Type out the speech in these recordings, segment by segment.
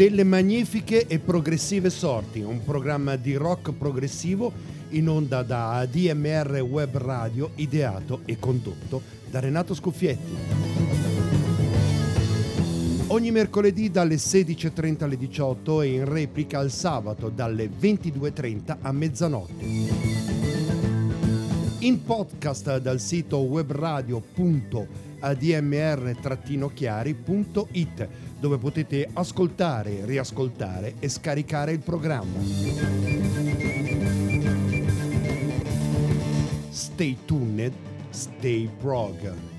Delle magnifiche e progressive sorti, un programma di rock progressivo in onda da ADMR Web Radio, ideato e condotto da Renato Scuffietti. Ogni mercoledì dalle 16.30 alle 18 e in replica il sabato dalle 22.30 a mezzanotte. In podcast dal sito webradio.admr-chiari.it dove potete ascoltare, riascoltare e scaricare il programma. Stay tuned, stay prog.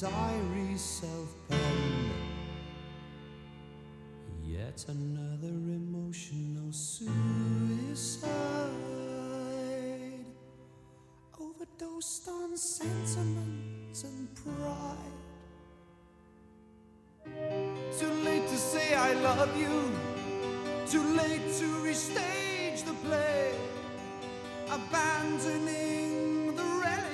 Diary self-penned. Yet another emotional suicide. Overdosed on sentiments and pride. Too late to say I love you. Too late to restage the play. Abandoning the relics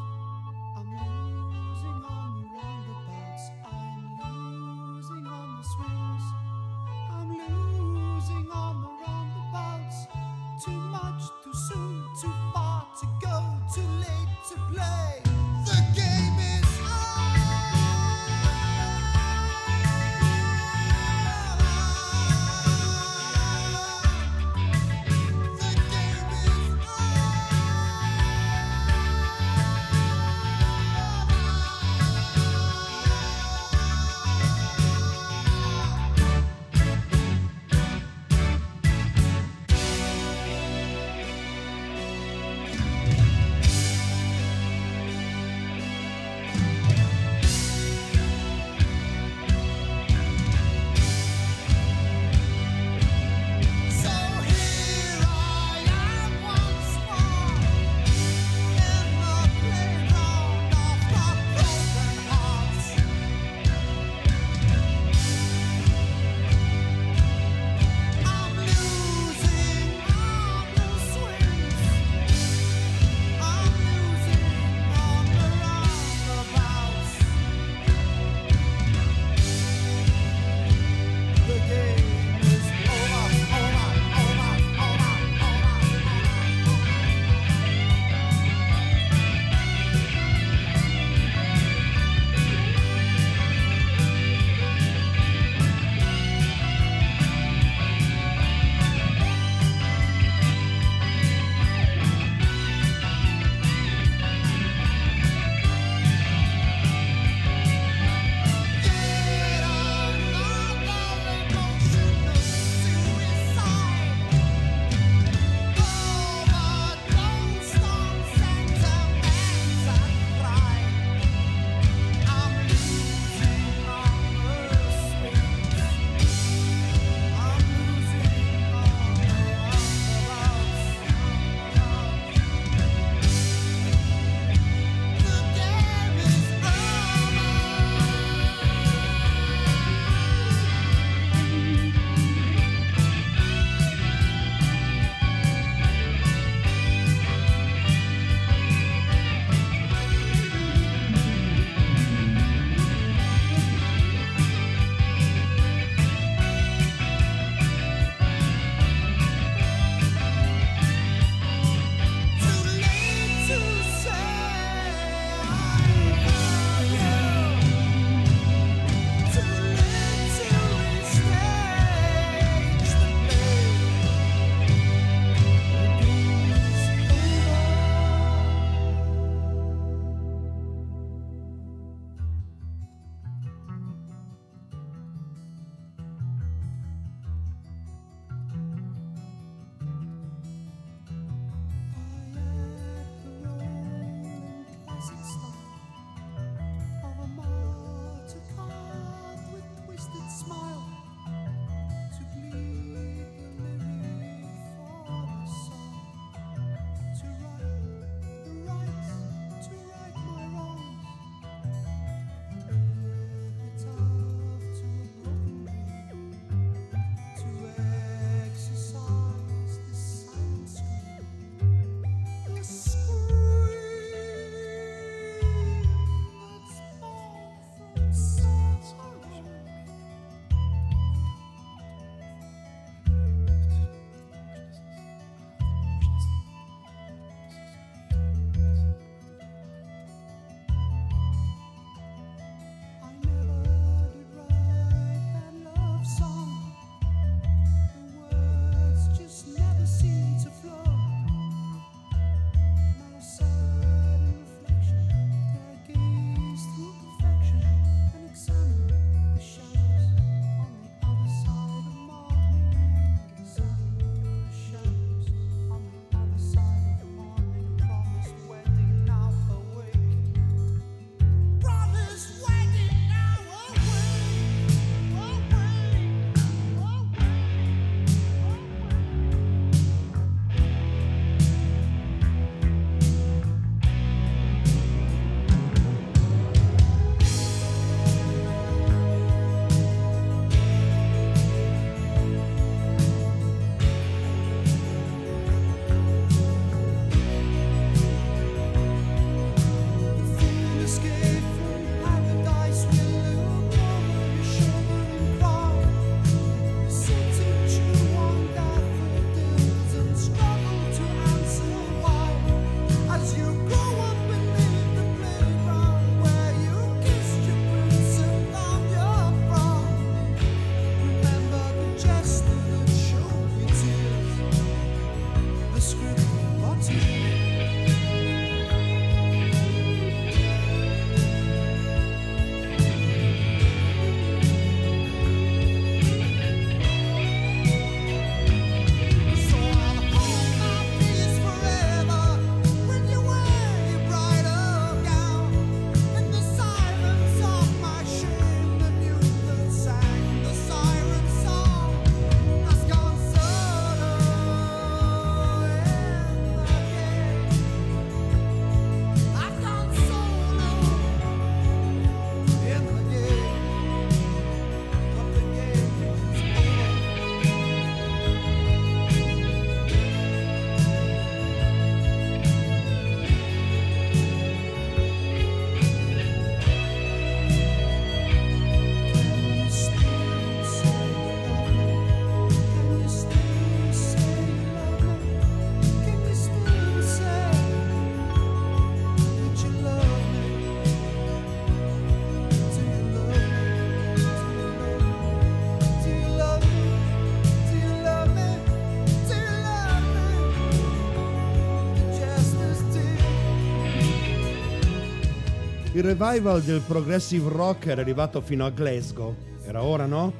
Il revival del progressive rock era arrivato fino a Glasgow. Era ora, no?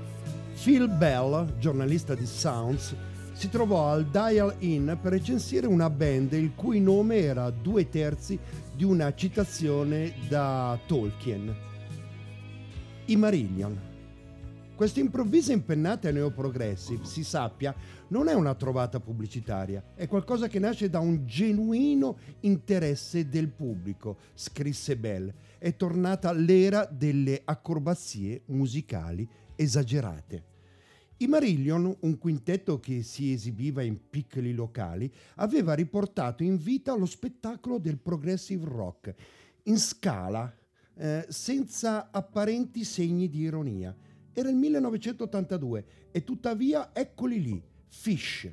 Phil Bell, giornalista di Sounds, si trovò al Dial Inn per recensire una band il cui nome era due terzi di una citazione da Tolkien. I Marillion. Questa improvvisa impennata neoprogressive, si sappia, non è una trovata pubblicitaria, è qualcosa che nasce da un genuino interesse del pubblico, scrisse Bell. È tornata l'era delle acrobazie musicali esagerate. I Marillion, un quintetto che si esibiva in piccoli locali, aveva riportato in vita lo spettacolo del progressive rock, in scala, eh, senza apparenti segni di ironia. Era il 1982 e tuttavia eccoli lì, Fish.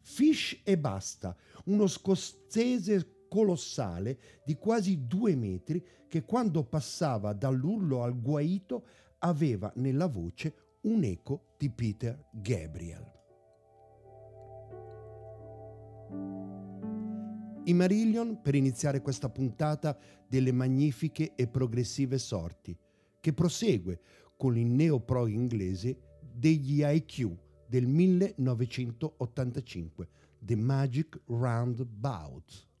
Fish e basta, uno scozzese colossale di quasi due metri che quando passava dall'urlo al guaito aveva nella voce un eco di Peter Gabriel. I Marillion per iniziare questa puntata delle magnifiche e progressive sorti, che prosegue con il neoprog inglese degli IQ del 1985, The Magic Roundabout.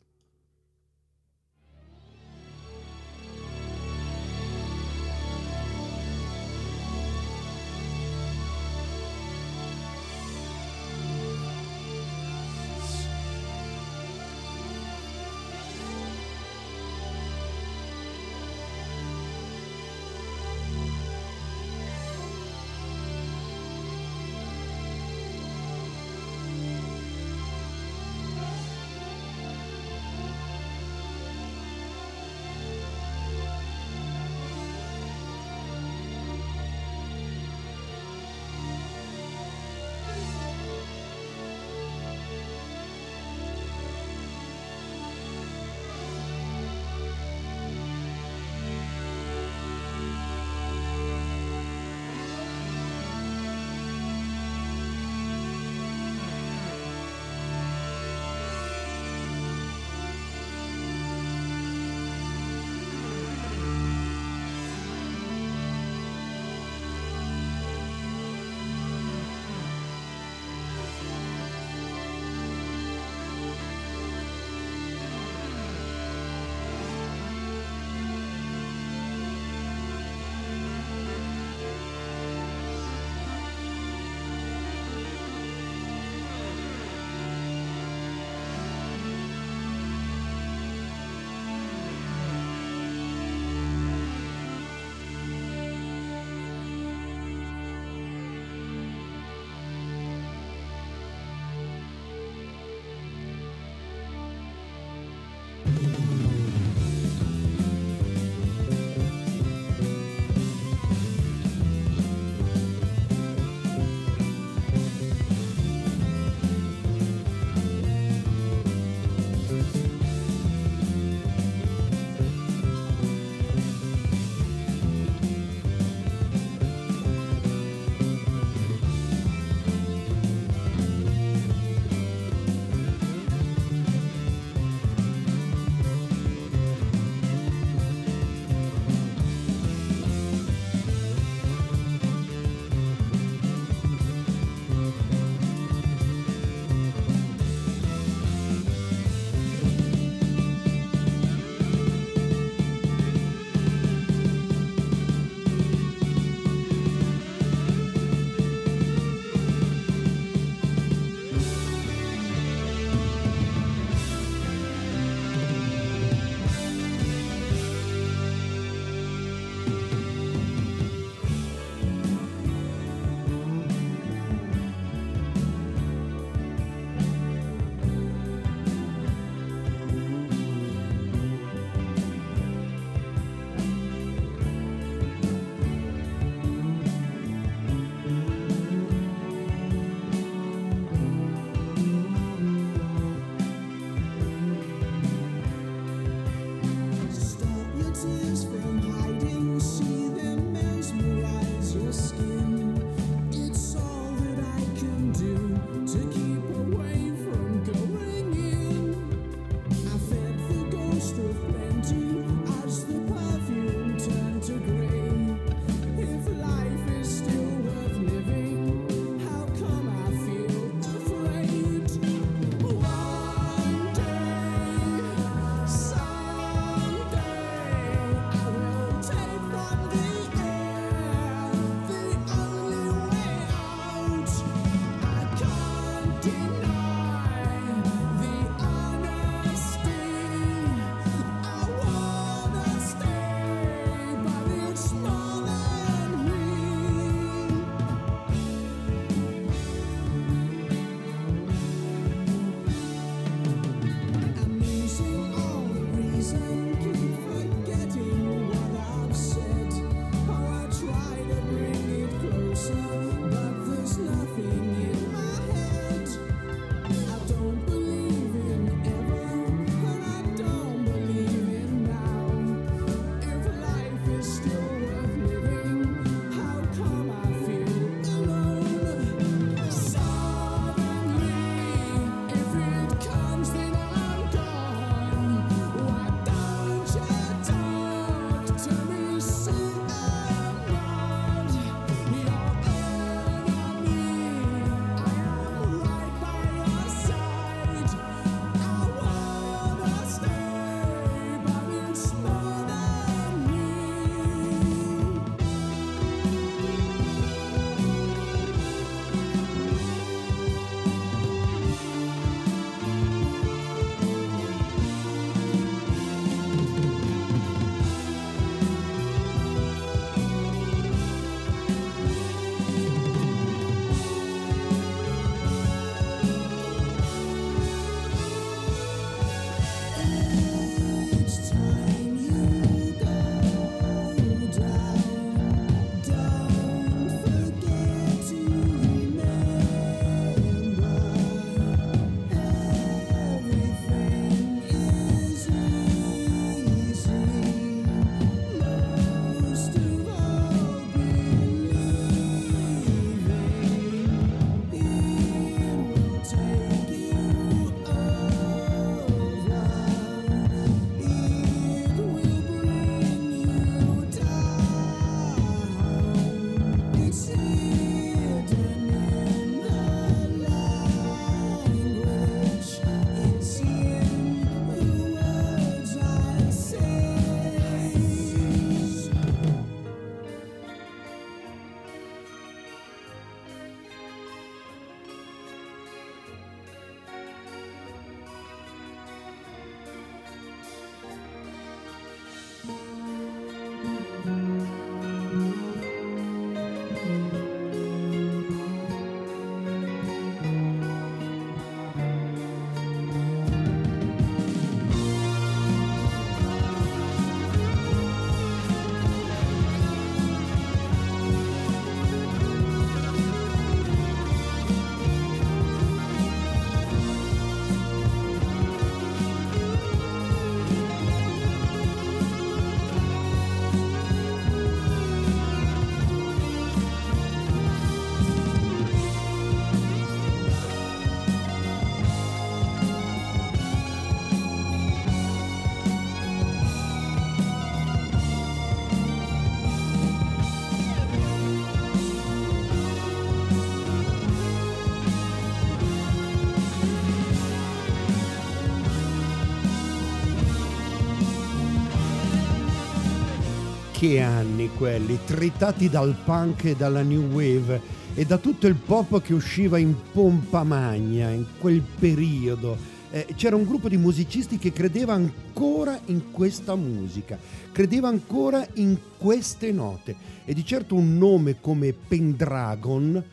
Che anni quelli, tritati dal punk e dalla new wave e da tutto il pop che usciva in pompa magna in quel periodo. Eh, c'era un gruppo di musicisti che credeva ancora in questa musica, credeva ancora in queste note e di certo un nome come Pendragon,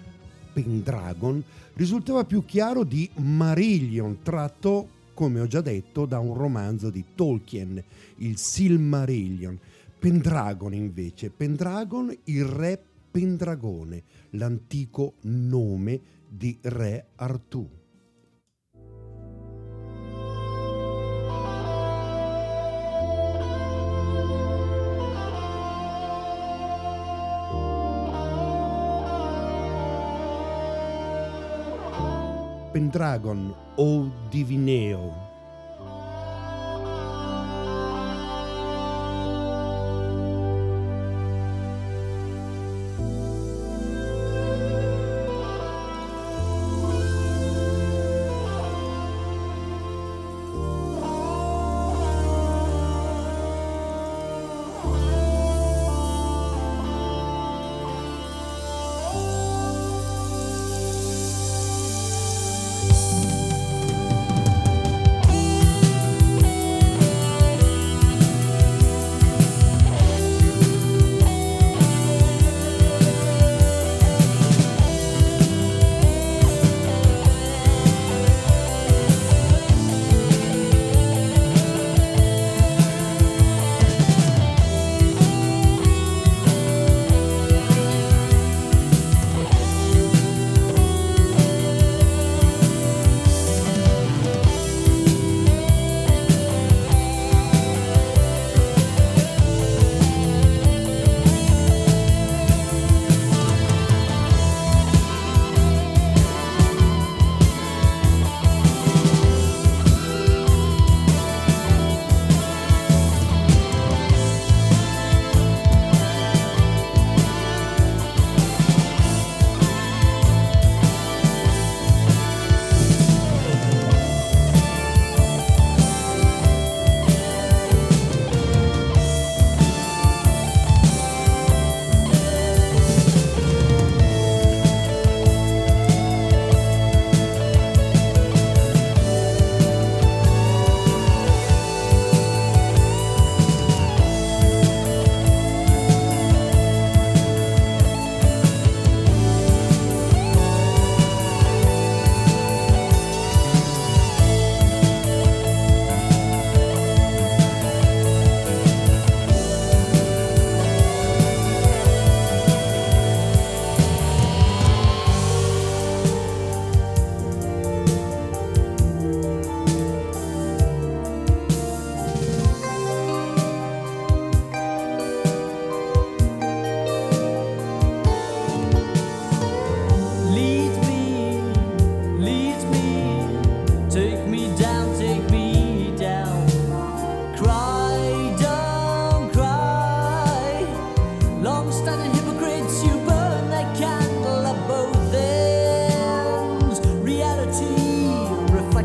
Pendragon risultava più chiaro di Marillion, tratto, come ho già detto, da un romanzo di Tolkien, il Silmarillion. Pendragon invece, Pendragon il re Pendragone, l'antico nome di re Artù. Pendragon o Divineo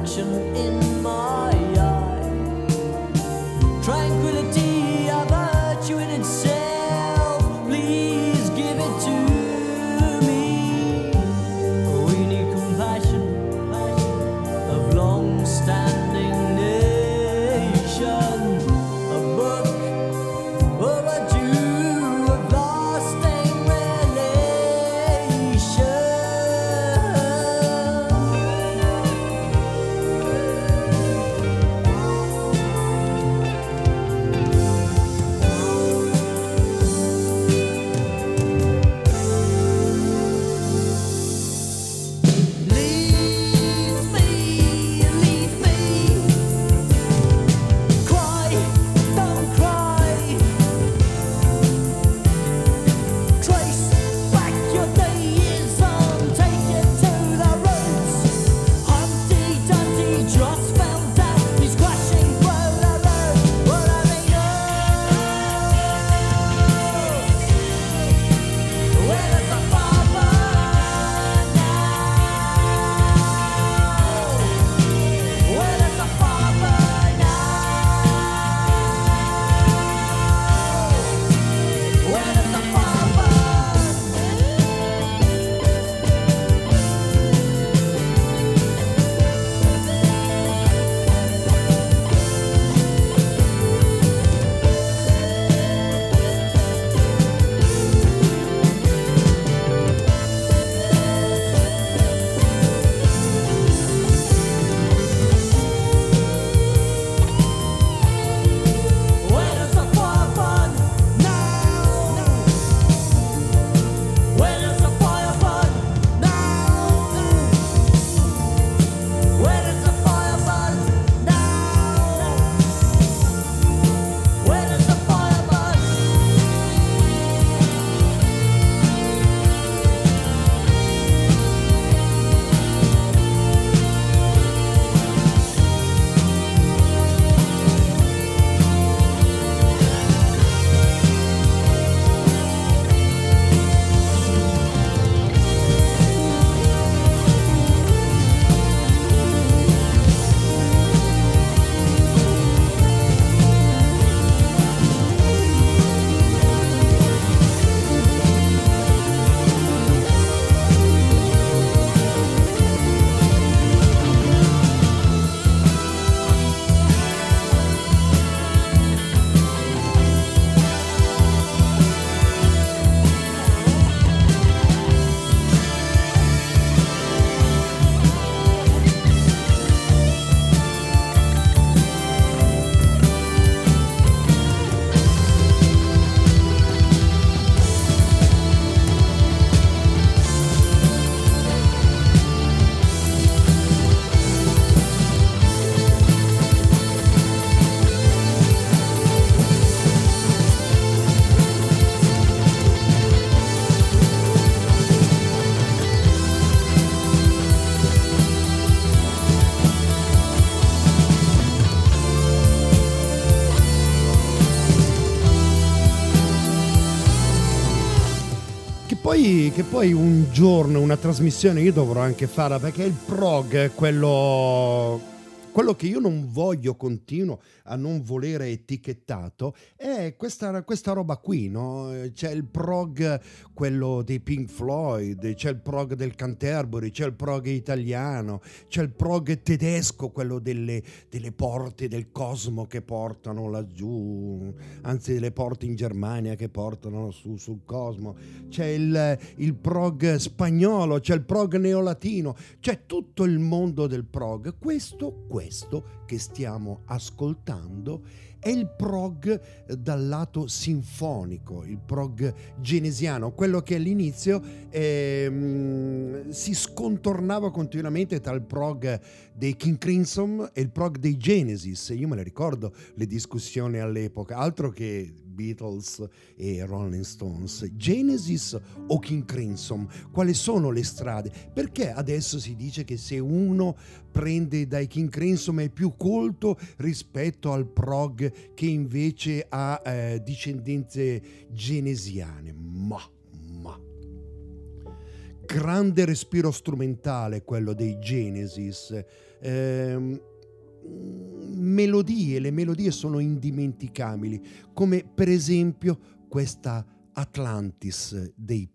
reflection poi, un giorno una trasmissione io dovrò anche farla perché il prog, quello, quello che io non voglio continuo a non volere etichettato è questa, questa roba qui, no? C'è il prog, quello dei Pink Floyd, c'è il prog del Canterbury, c'è il prog italiano, c'è il prog tedesco, quello delle, delle porte del cosmo che portano laggiù, anzi delle porte in Germania che portano su, sul cosmo, c'è il, il prog spagnolo, c'è il prog neolatino, c'è tutto il mondo del prog. Questo, questo che stiamo ascoltando è il prog eh, dal lato sinfonico, il prog genesiano, quello che all'inizio ehm, si scontornava continuamente tra il prog dei King Crimson e il prog dei Genesis. Io me le ricordo le discussioni all'epoca, altro che Beatles e Rolling Stones. Genesis o King Crimson? Quali sono le strade? Perché adesso si dice che se uno prende dai King Crimson è più colto rispetto al prog che invece ha eh, discendenze genesiane? Ma, ma grande respiro strumentale quello dei Genesis. Eh, melodie, le melodie sono indimenticabili, come per esempio questa Atlantis dei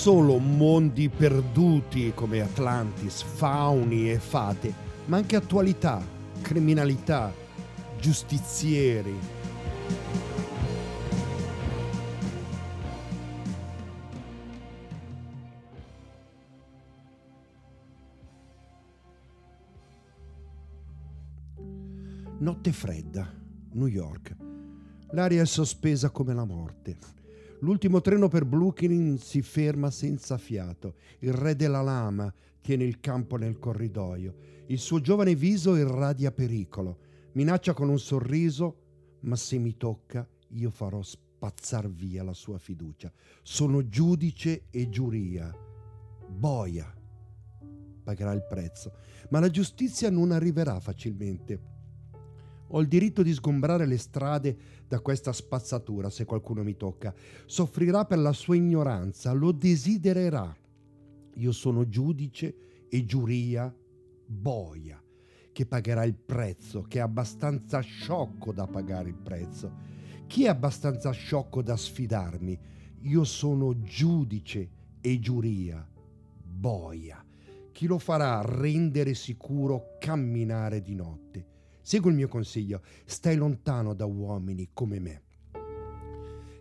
solo mondi perduti come Atlantis, fauni e fate, ma anche attualità, criminalità, giustizieri. Notte fredda, New York. L'aria è sospesa come la morte. L'ultimo treno per Brooklyn si ferma senza fiato. Il re della lama tiene il campo nel corridoio. Il suo giovane viso irradia pericolo. Minaccia con un sorriso, ma se mi tocca io farò spazzar via la sua fiducia. Sono giudice e giuria. Boia. Pagherà il prezzo. Ma la giustizia non arriverà facilmente. Ho il diritto di sgombrare le strade da questa spazzatura se qualcuno mi tocca. Soffrirà per la sua ignoranza, lo desidererà. Io sono giudice e giuria boia, che pagherà il prezzo, che è abbastanza sciocco da pagare il prezzo. Chi è abbastanza sciocco da sfidarmi? Io sono giudice e giuria boia. Chi lo farà rendere sicuro camminare di notte? Segui il mio consiglio, stai lontano da uomini come me.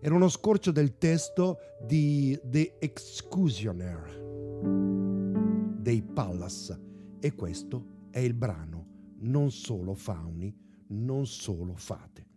Era uno scorcio del testo di The Excusioner dei Pallas e questo è il brano Non solo fauni, non solo fate.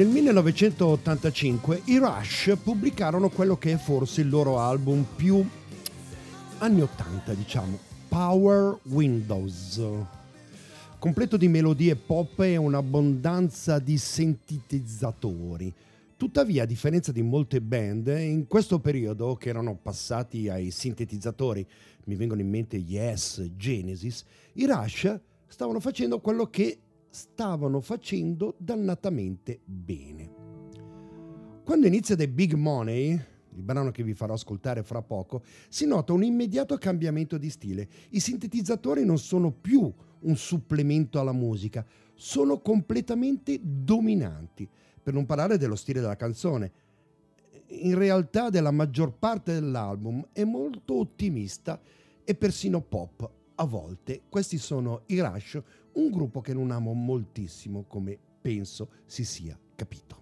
Nel 1985 i Rush pubblicarono quello che è forse il loro album più anni 80, diciamo, Power Windows. Completo di melodie pop e un'abbondanza di sintetizzatori. Tuttavia, a differenza di molte band, in questo periodo che erano passati ai sintetizzatori, mi vengono in mente Yes, Genesis, i Rush stavano facendo quello che stavano facendo dannatamente bene. Quando inizia The Big Money, il brano che vi farò ascoltare fra poco, si nota un immediato cambiamento di stile. I sintetizzatori non sono più un supplemento alla musica, sono completamente dominanti, per non parlare dello stile della canzone. In realtà della maggior parte dell'album è molto ottimista e persino pop a volte. Questi sono i Rush, un gruppo che non amo moltissimo come penso si sia capito.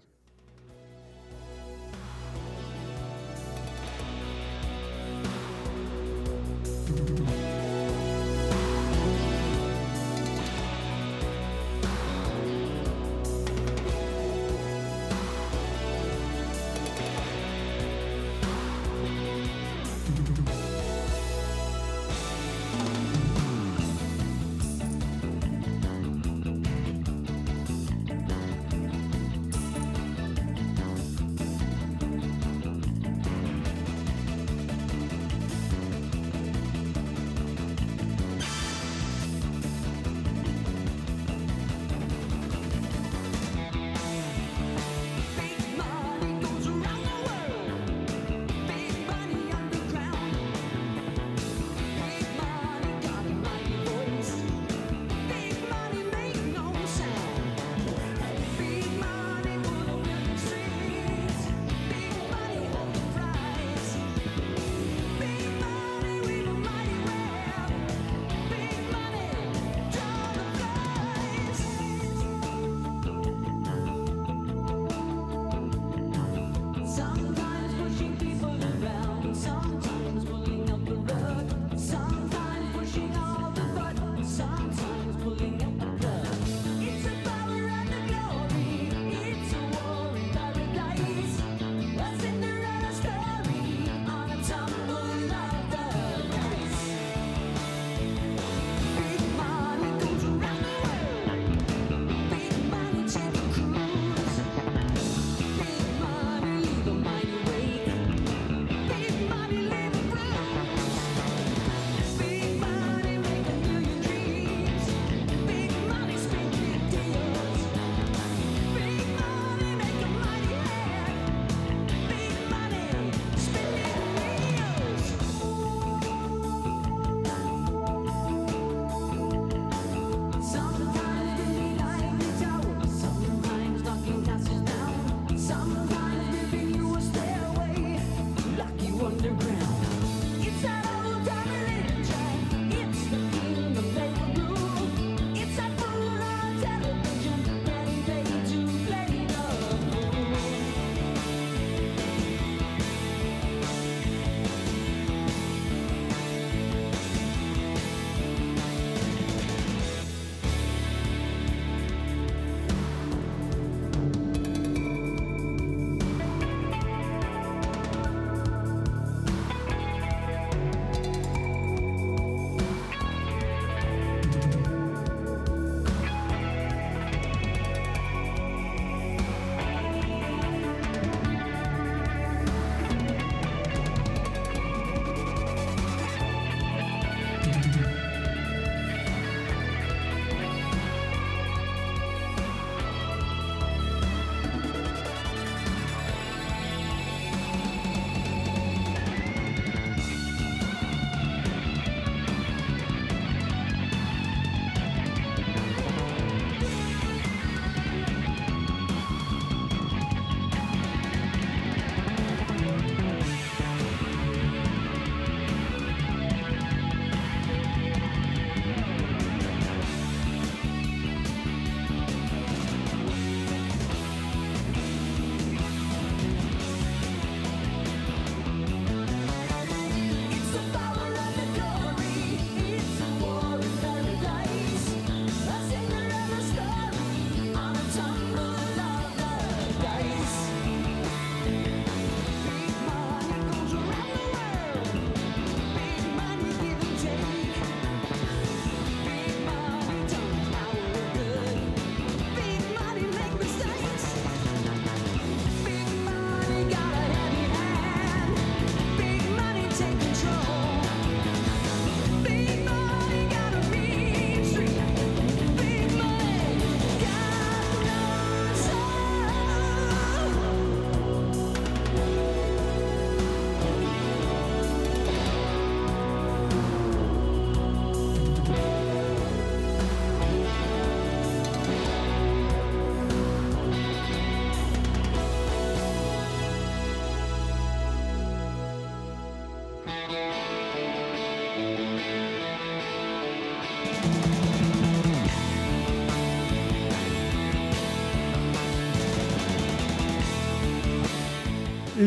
Thank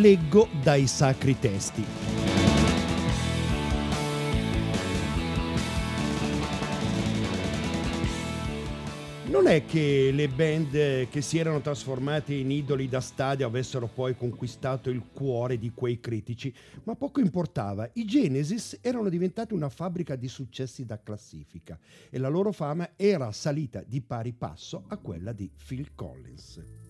leggo dai sacri testi. Non è che le band che si erano trasformate in idoli da stadio avessero poi conquistato il cuore di quei critici, ma poco importava. I Genesis erano diventati una fabbrica di successi da classifica e la loro fama era salita di pari passo a quella di Phil Collins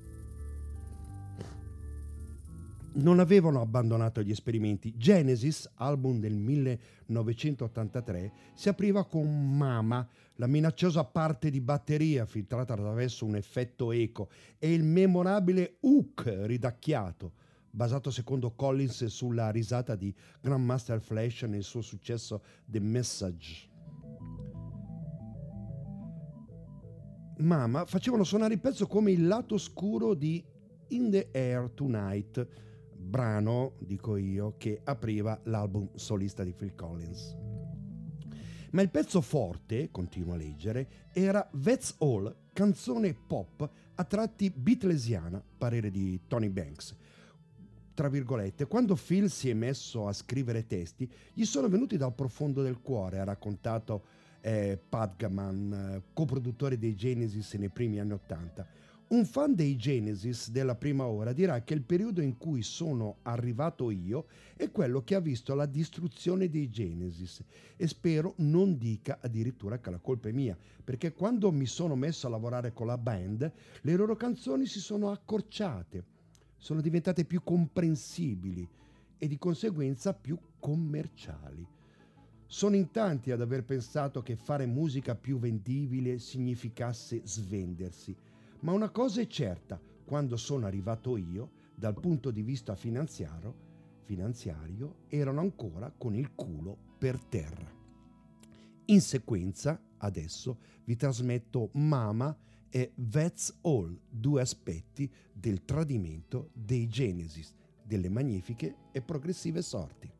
non avevano abbandonato gli esperimenti. Genesis, album del 1983, si apriva con Mama, la minacciosa parte di batteria filtrata attraverso un effetto eco e il memorabile hook ridacchiato, basato secondo Collins sulla risata di Grandmaster Flash nel suo successo The Message. Mama facevano suonare il pezzo come il lato oscuro di In the Air Tonight, brano, dico io, che apriva l'album solista di Phil Collins. Ma il pezzo forte, continuo a leggere, era That's All, canzone pop a tratti beatlesiana, parere di Tony Banks. Tra virgolette, quando Phil si è messo a scrivere testi, gli sono venuti dal profondo del cuore, ha raccontato eh, Padgaman, eh, coproduttore dei Genesis nei primi anni Ottanta. Un fan dei Genesis della prima ora dirà che il periodo in cui sono arrivato io è quello che ha visto la distruzione dei Genesis e spero non dica addirittura che la colpa è mia, perché quando mi sono messo a lavorare con la band le loro canzoni si sono accorciate, sono diventate più comprensibili e di conseguenza più commerciali. Sono in tanti ad aver pensato che fare musica più vendibile significasse svendersi ma una cosa è certa, quando sono arrivato io, dal punto di vista finanziario, finanziario erano ancora con il culo per terra. In sequenza, adesso, vi trasmetto Mama e That's All, due aspetti del tradimento dei Genesis, delle magnifiche e progressive sorti.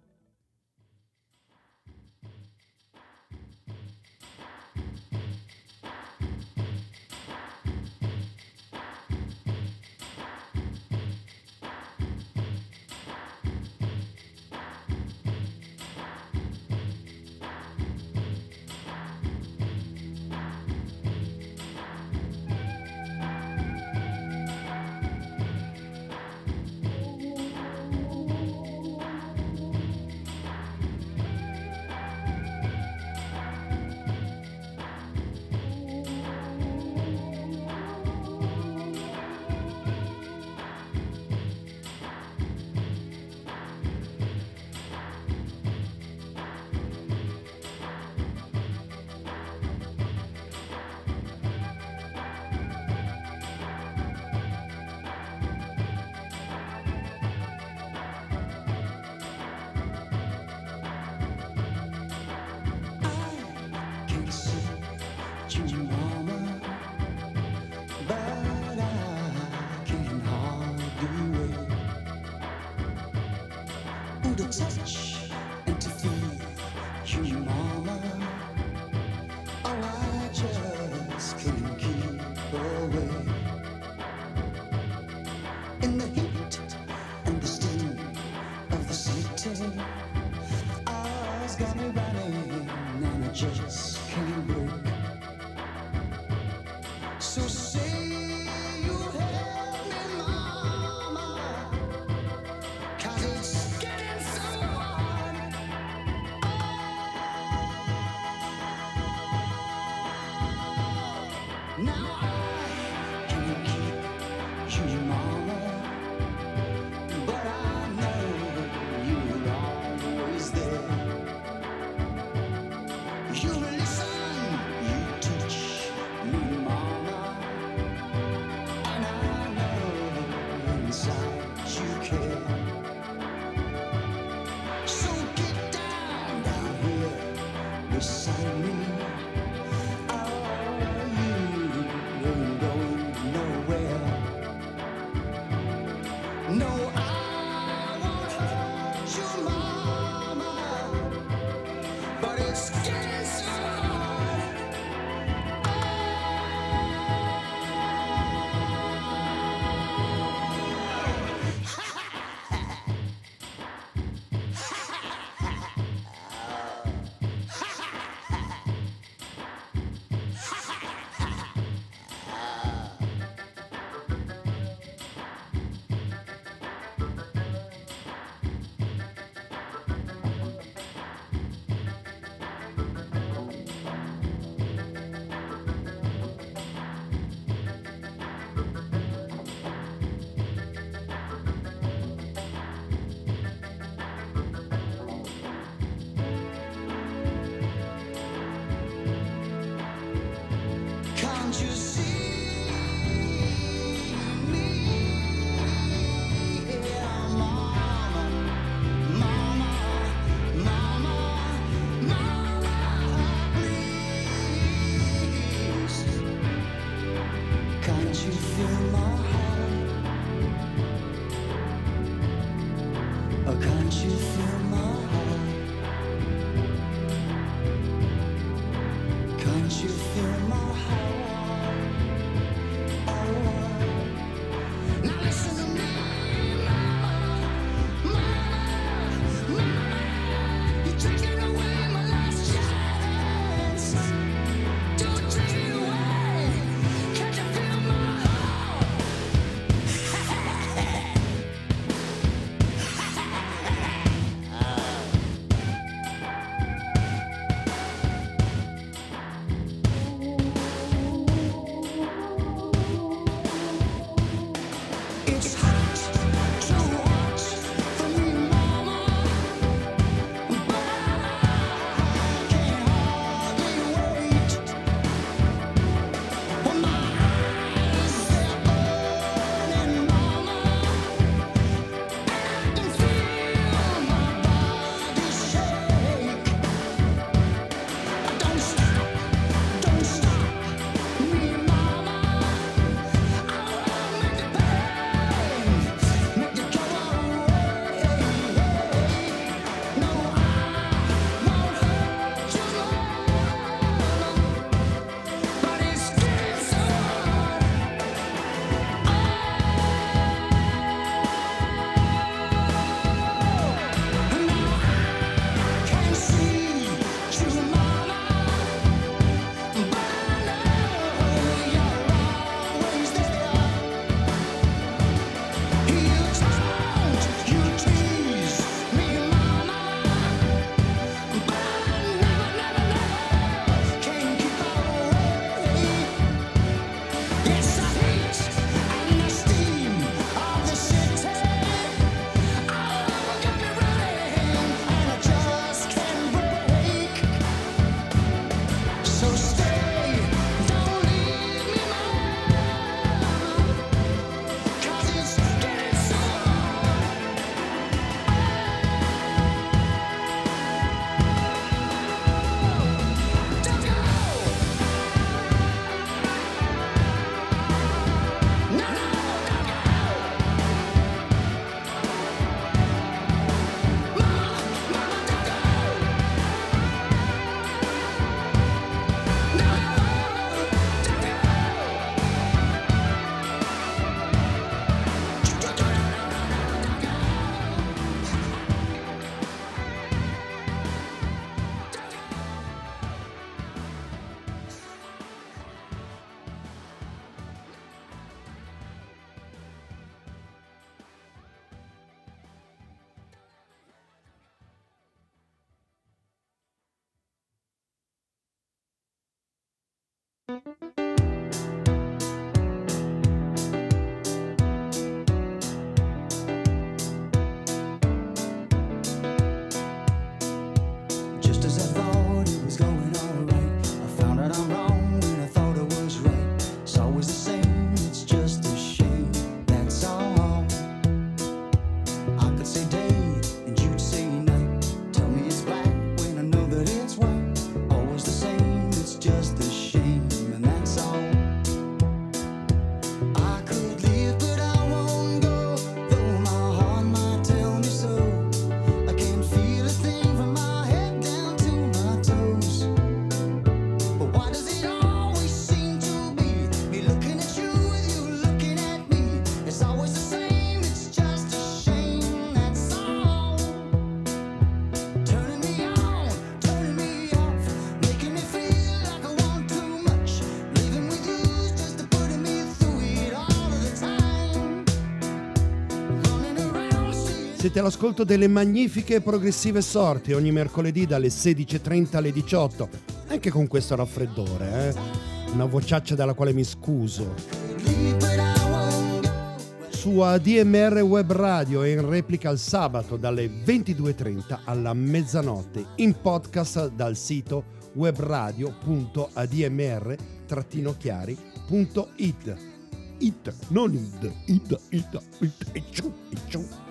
Siete all'ascolto delle magnifiche e progressive sorti ogni mercoledì dalle 16.30 alle 18, anche con questo raffreddore, eh? una vociaccia dalla quale mi scuso. Su ADMR Web Radio e in replica il sabato dalle 22.30 alla mezzanotte, in podcast dal sito webradio.admr-chiari.it. It, non id, id, id, id, id, id, id, id, id.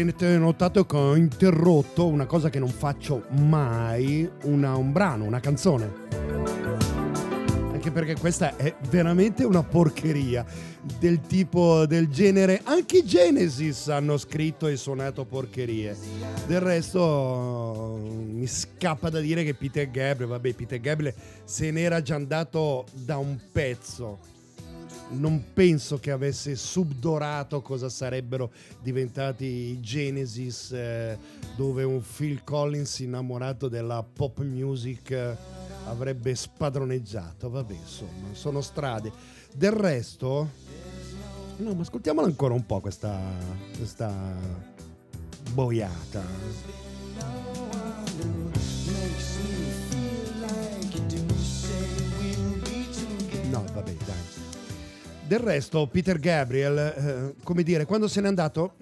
Avrete notato che ho interrotto una cosa che non faccio mai, una- un brano, una canzone. Anche perché questa è veramente una porcheria del tipo, del genere. Anche i Genesis hanno scritto e suonato porcherie. Del resto mi scappa da dire che Peter Gabriel, vabbè, Peter Gabriel se n'era già andato da un pezzo. Non penso che avesse subdorato cosa sarebbero diventati i Genesis, eh, dove un Phil Collins innamorato della pop music eh, avrebbe spadroneggiato. Vabbè, insomma, sono strade. Del resto, no, ma ascoltiamola ancora un po' questa, questa boiata. No, vabbè, dai. Del resto, Peter Gabriel, eh, come dire, quando se n'è andato,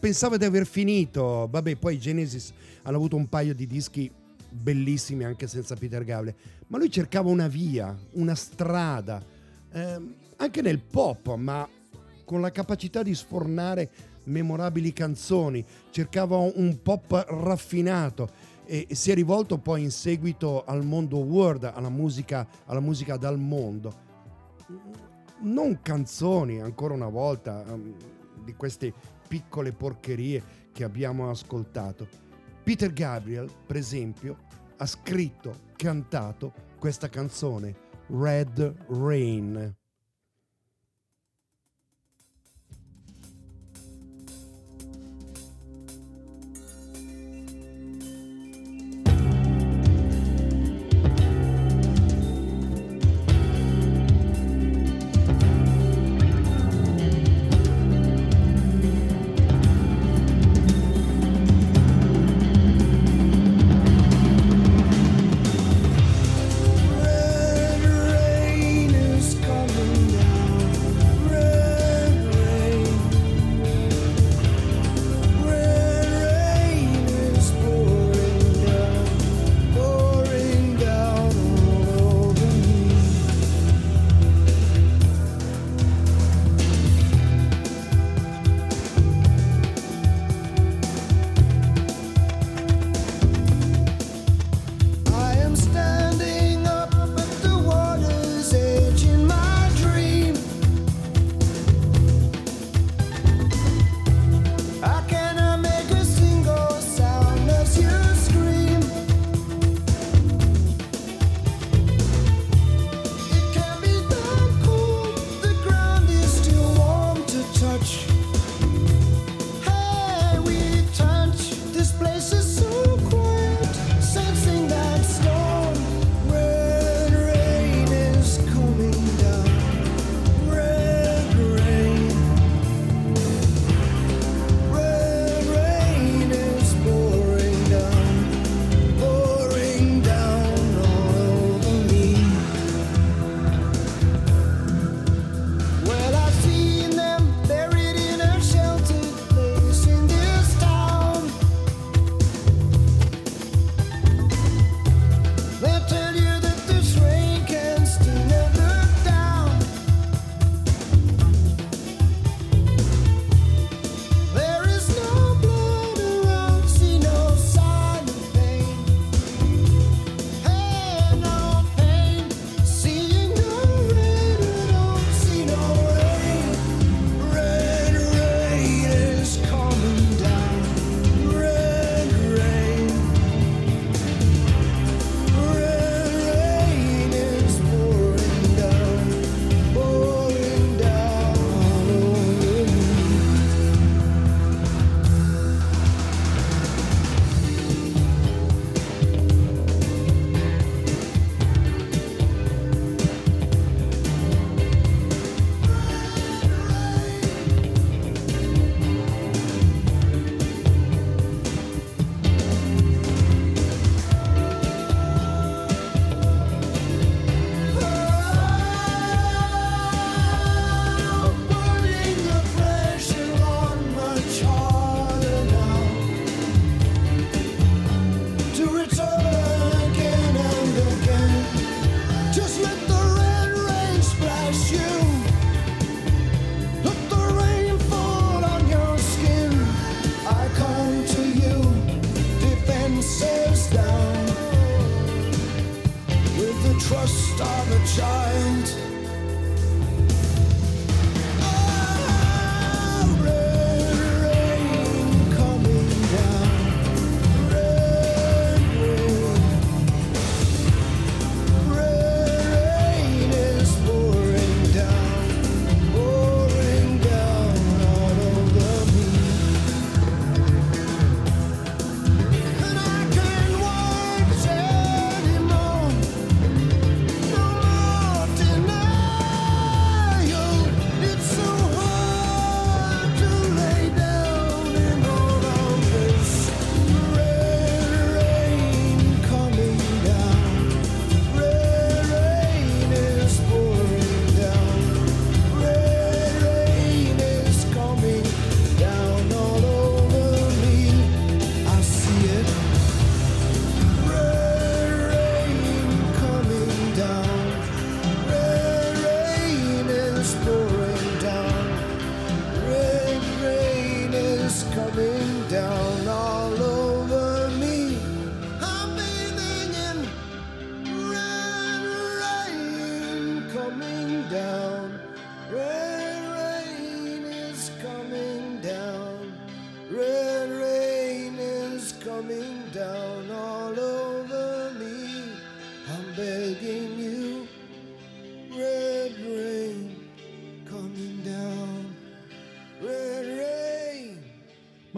pensava di aver finito. Vabbè, poi i Genesis hanno avuto un paio di dischi bellissimi anche senza Peter Gabriel. Ma lui cercava una via, una strada, ehm, anche nel pop, ma con la capacità di sfornare memorabili canzoni. Cercava un pop raffinato e si è rivolto poi in seguito al mondo world, alla musica, alla musica dal mondo non canzoni, ancora una volta, um, di queste piccole porcherie che abbiamo ascoltato. Peter Gabriel, per esempio, ha scritto, cantato questa canzone, Red Rain.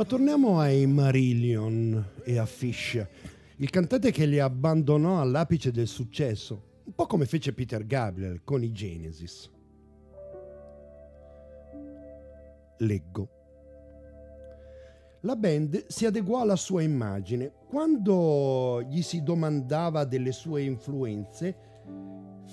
Ma torniamo ai Marillion e a Fish, il cantante che li abbandonò all'apice del successo, un po' come fece Peter Gabriel con i Genesis. Leggo. La band si adeguò alla sua immagine. Quando gli si domandava delle sue influenze,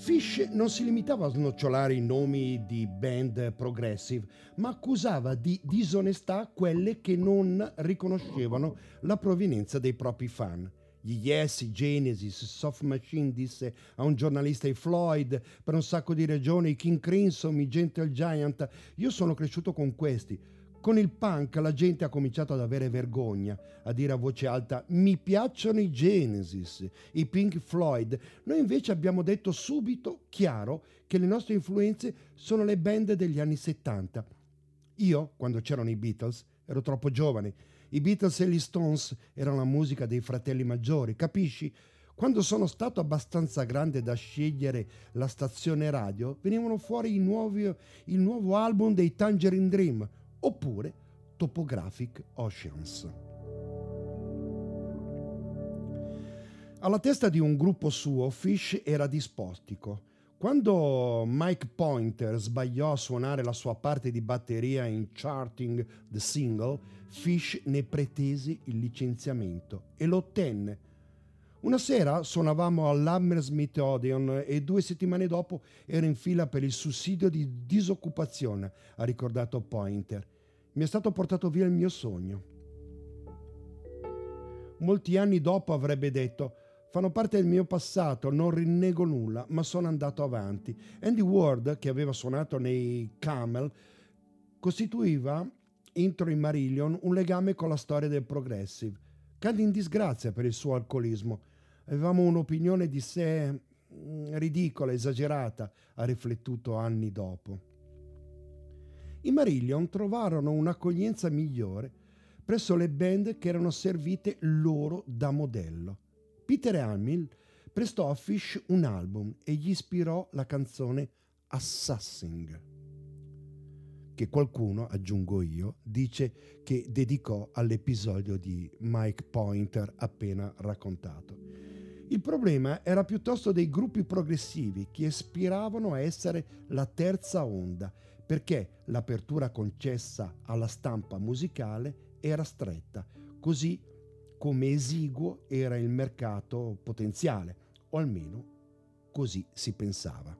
Fish non si limitava a snocciolare i nomi di band progressive, ma accusava di disonestà quelle che non riconoscevano la provenienza dei propri fan. Gli Yes, i Genesis, Soft Machine disse a un giornalista i Floyd, per un sacco di ragioni, i King Crimson, i Gentle Giant. Io sono cresciuto con questi. Con il punk la gente ha cominciato ad avere vergogna, a dire a voce alta mi piacciono i Genesis, i Pink Floyd. Noi invece abbiamo detto subito, chiaro, che le nostre influenze sono le band degli anni 70. Io, quando c'erano i Beatles, ero troppo giovane. I Beatles e gli Stones erano la musica dei fratelli maggiori, capisci? Quando sono stato abbastanza grande da scegliere la stazione radio, venivano fuori i nuovi, il nuovo album dei Tangerine Dream, oppure Topographic Oceans. Alla testa di un gruppo suo, Fish era dispostico. Quando Mike Pointer sbagliò a suonare la sua parte di batteria in Charting the Single, Fish ne pretese il licenziamento e lo ottenne. Una sera suonavamo all'Hammersmith Odeon e due settimane dopo ero in fila per il sussidio di disoccupazione, ha ricordato Pointer. Mi è stato portato via il mio sogno. Molti anni dopo avrebbe detto fanno parte del mio passato, non rinnego nulla, ma sono andato avanti. Andy Ward, che aveva suonato nei Camel, costituiva, entro i Marillion, un legame con la storia del progressive. Cadde in disgrazia per il suo alcolismo. Avevamo un'opinione di sé mm, ridicola, esagerata, ha riflettuto anni dopo. I Marillion trovarono un'accoglienza migliore presso le band che erano servite loro da modello. Peter Hamill prestò a Fish un album e gli ispirò la canzone Assassin, che qualcuno, aggiungo io, dice che dedicò all'episodio di Mike Pointer appena raccontato. Il problema era piuttosto dei gruppi progressivi che aspiravano a essere la terza onda, perché l'apertura concessa alla stampa musicale era stretta, così come esiguo era il mercato potenziale, o almeno così si pensava.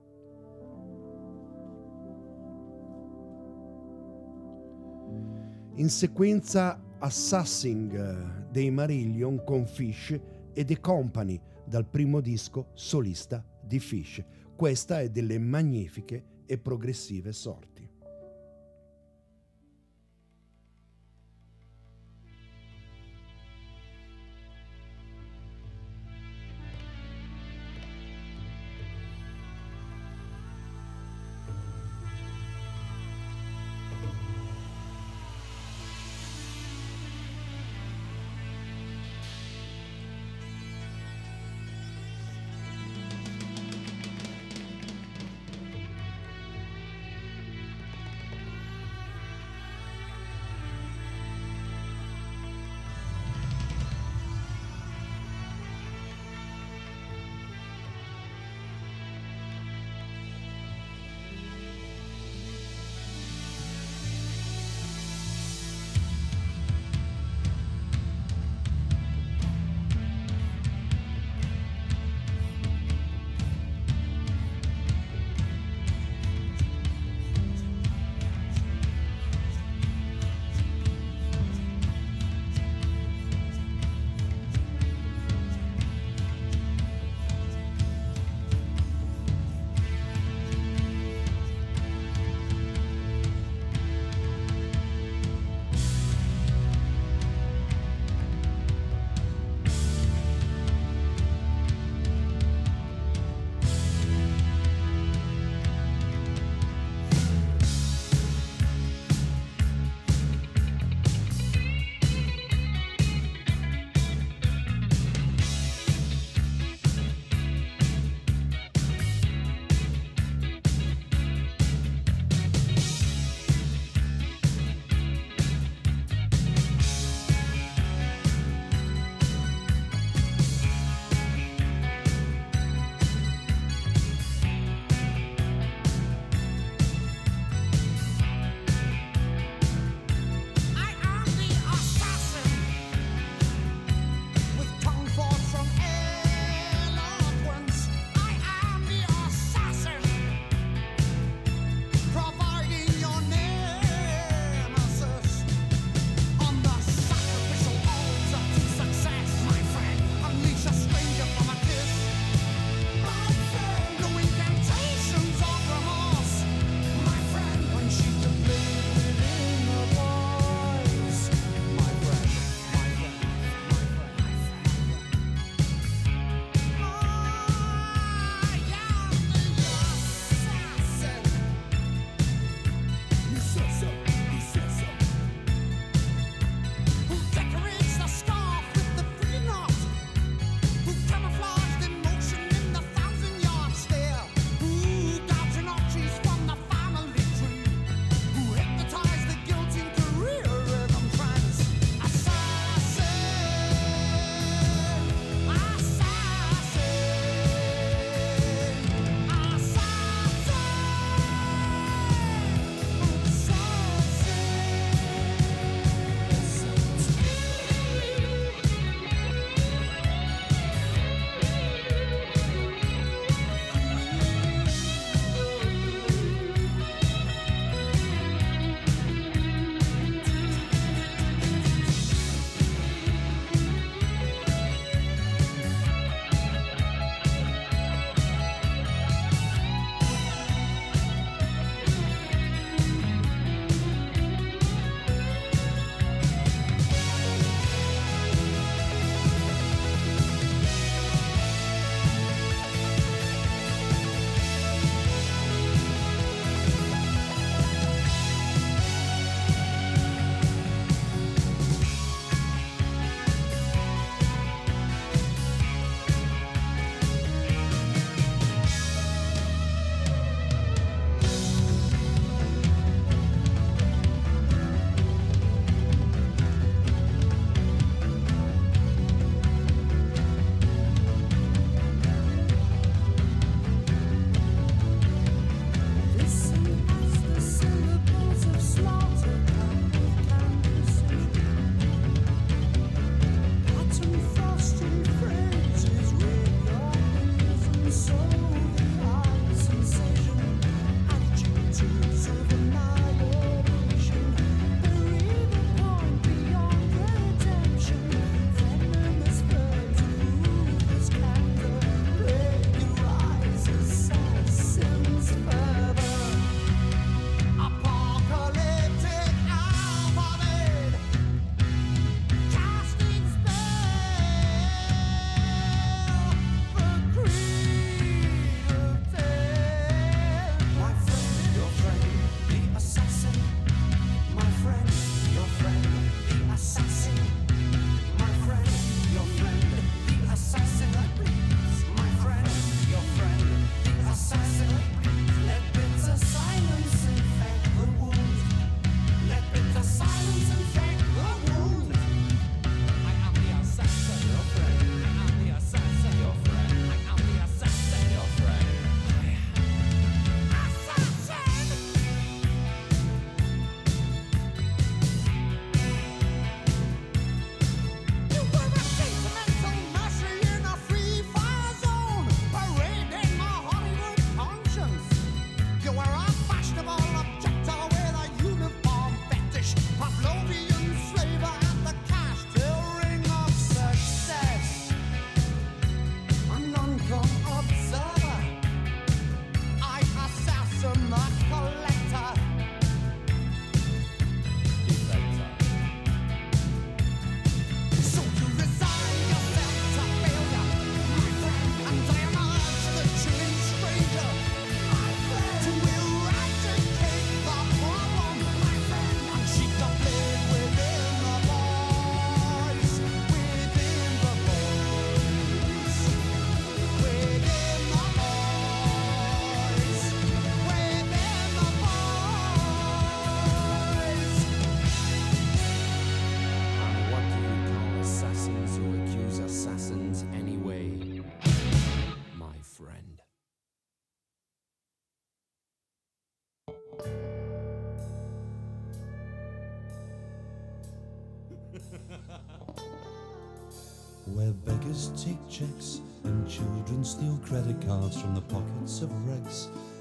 In sequenza Assassin dei Marillion con Fish e The Company dal primo disco solista di Fish. Questa è delle magnifiche e progressive sorti.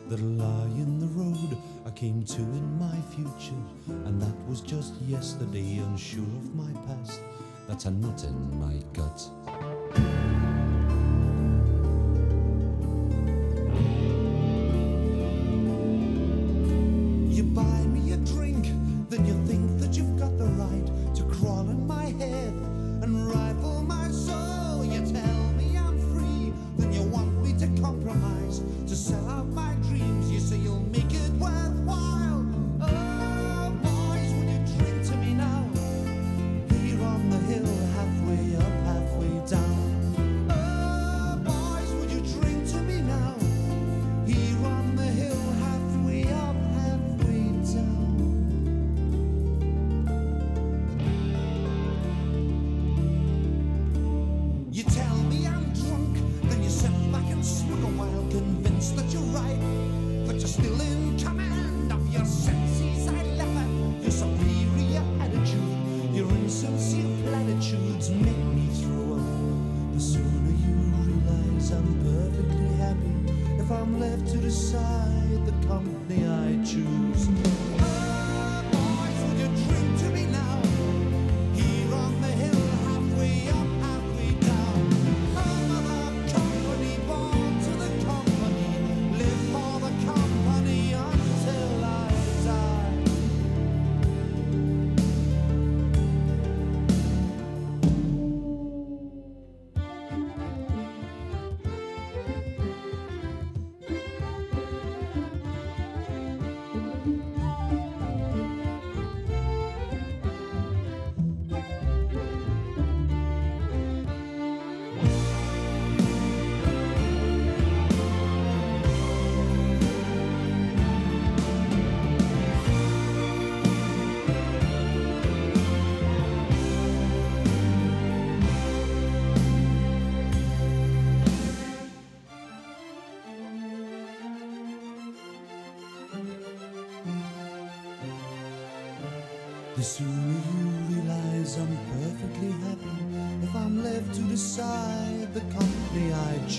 That lie in the road I came to in my future, and that was just yesterday, unsure of my past. That's a knot in my gut.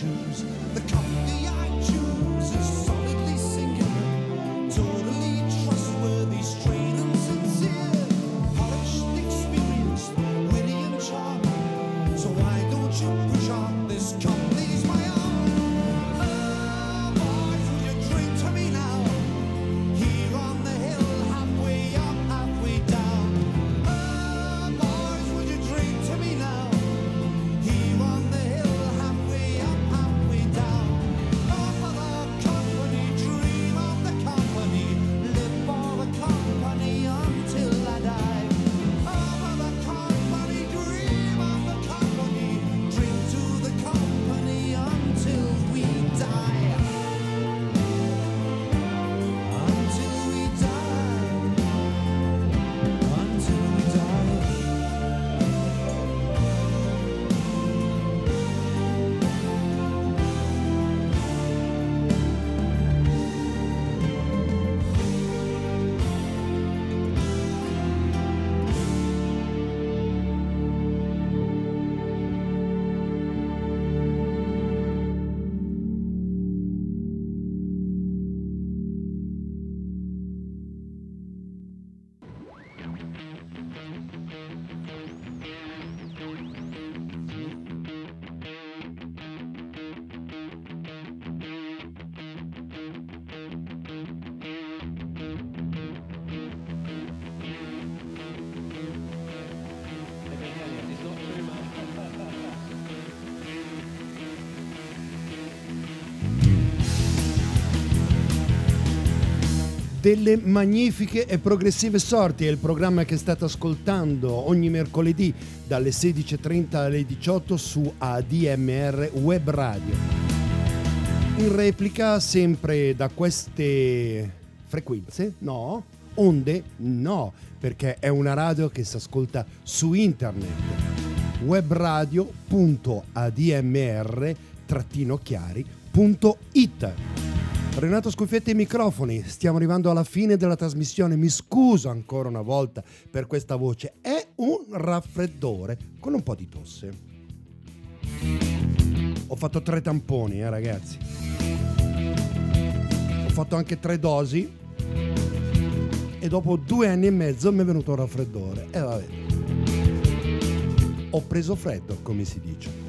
you. delle magnifiche e progressive sorti. È il programma che state ascoltando ogni mercoledì dalle 16.30 alle 18 su ADMR Web Radio. In replica sempre da queste frequenze, no, onde, no, perché è una radio che si ascolta su internet. Webradio.admr-chiari.it Renato Scuffietti ai microfoni, stiamo arrivando alla fine della trasmissione, mi scuso ancora una volta per questa voce, è un raffreddore con un po' di tosse. Ho fatto tre tamponi, eh ragazzi. Ho fatto anche tre dosi e dopo due anni e mezzo mi è venuto un raffreddore. E eh, vabbè. Ho preso freddo, come si dice.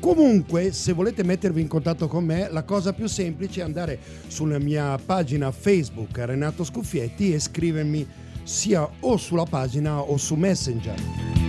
Comunque, se volete mettervi in contatto con me, la cosa più semplice è andare sulla mia pagina Facebook Renato Scuffietti e scrivermi sia o sulla pagina o su Messenger.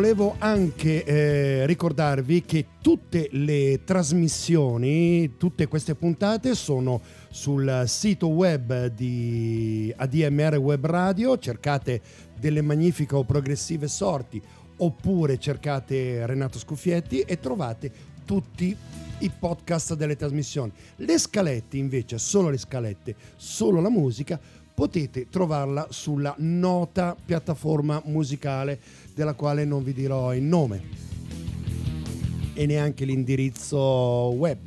Volevo anche eh, ricordarvi che tutte le trasmissioni, tutte queste puntate sono sul sito web di ADMR Web Radio, cercate delle magnifiche o progressive sorti oppure cercate Renato Scuffietti e trovate tutti i podcast delle trasmissioni. Le scalette invece, solo le scalette, solo la musica, potete trovarla sulla nota piattaforma musicale della quale non vi dirò il nome e neanche l'indirizzo web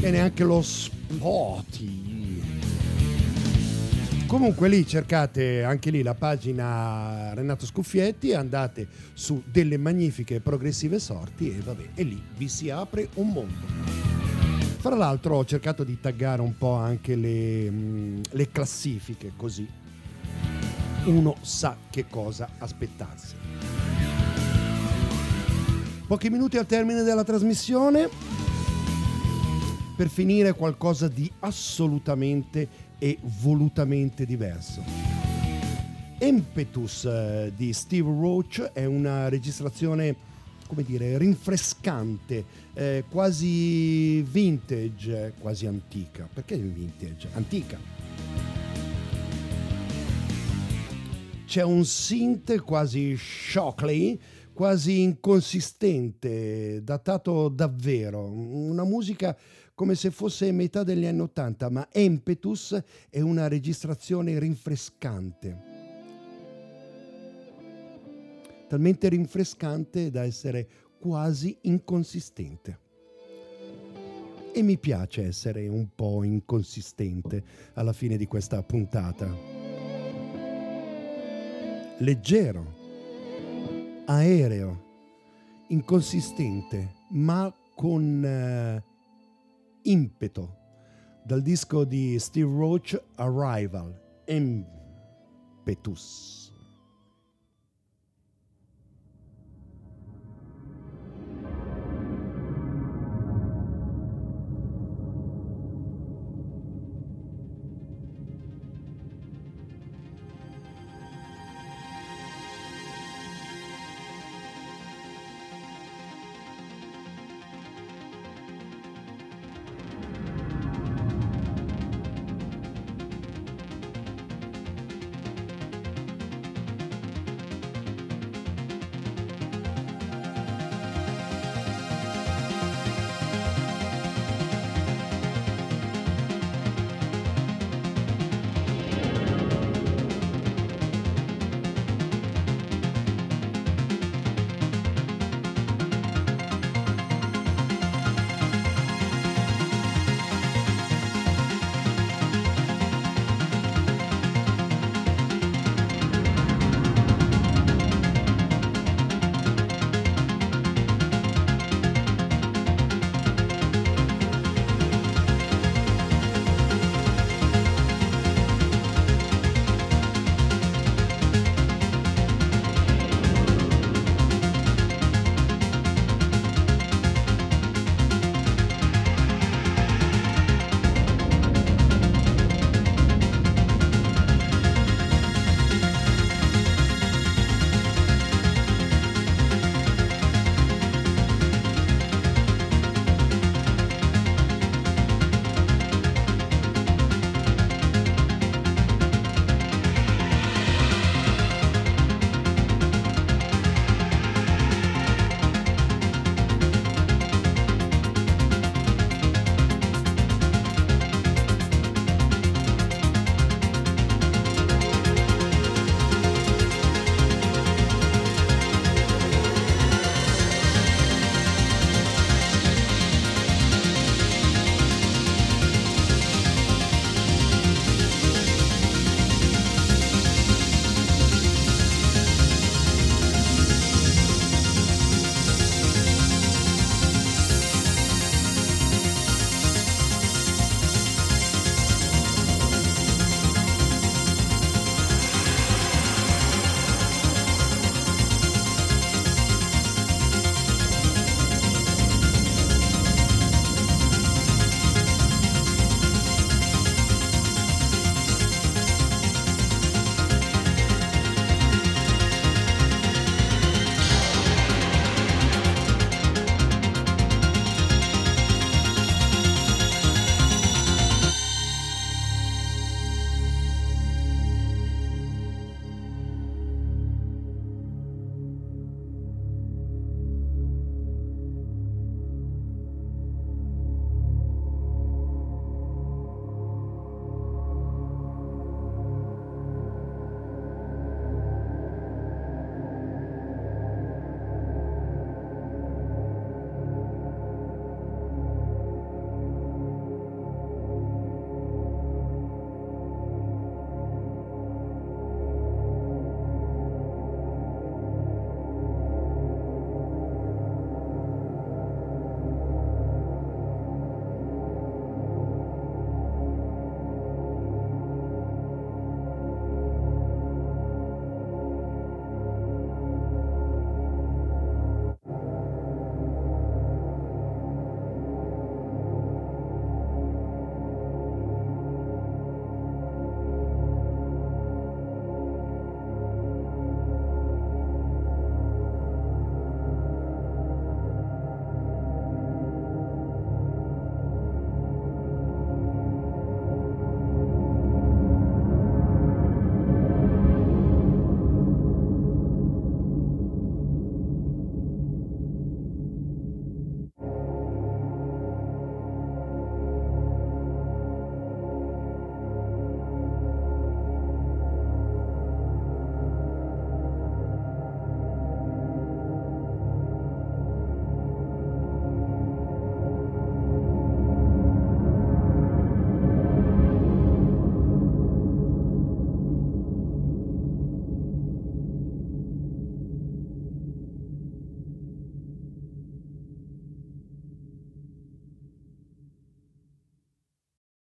e neanche lo Spotify. Comunque lì cercate anche lì la pagina Renato Scuffietti, andate su delle magnifiche progressive sorti e vabbè, e lì vi si apre un mondo. Fra l'altro ho cercato di taggare un po' anche le, mm, le classifiche così uno sa che cosa aspettarsi. Pochi minuti al termine della trasmissione per finire qualcosa di assolutamente e volutamente diverso. Impetus eh, di Steve Roach è una registrazione, come dire, rinfrescante, eh, quasi vintage, quasi antica. Perché vintage? Antica. C'è un synth quasi Shockley, quasi inconsistente, datato davvero, una musica come se fosse metà degli anni Ottanta, ma Impetus è una registrazione rinfrescante. Talmente rinfrescante da essere quasi inconsistente. E mi piace essere un po' inconsistente alla fine di questa puntata. Leggero, aereo, inconsistente, ma con eh, impeto. Dal disco di Steve Roach Arrival, Impetus.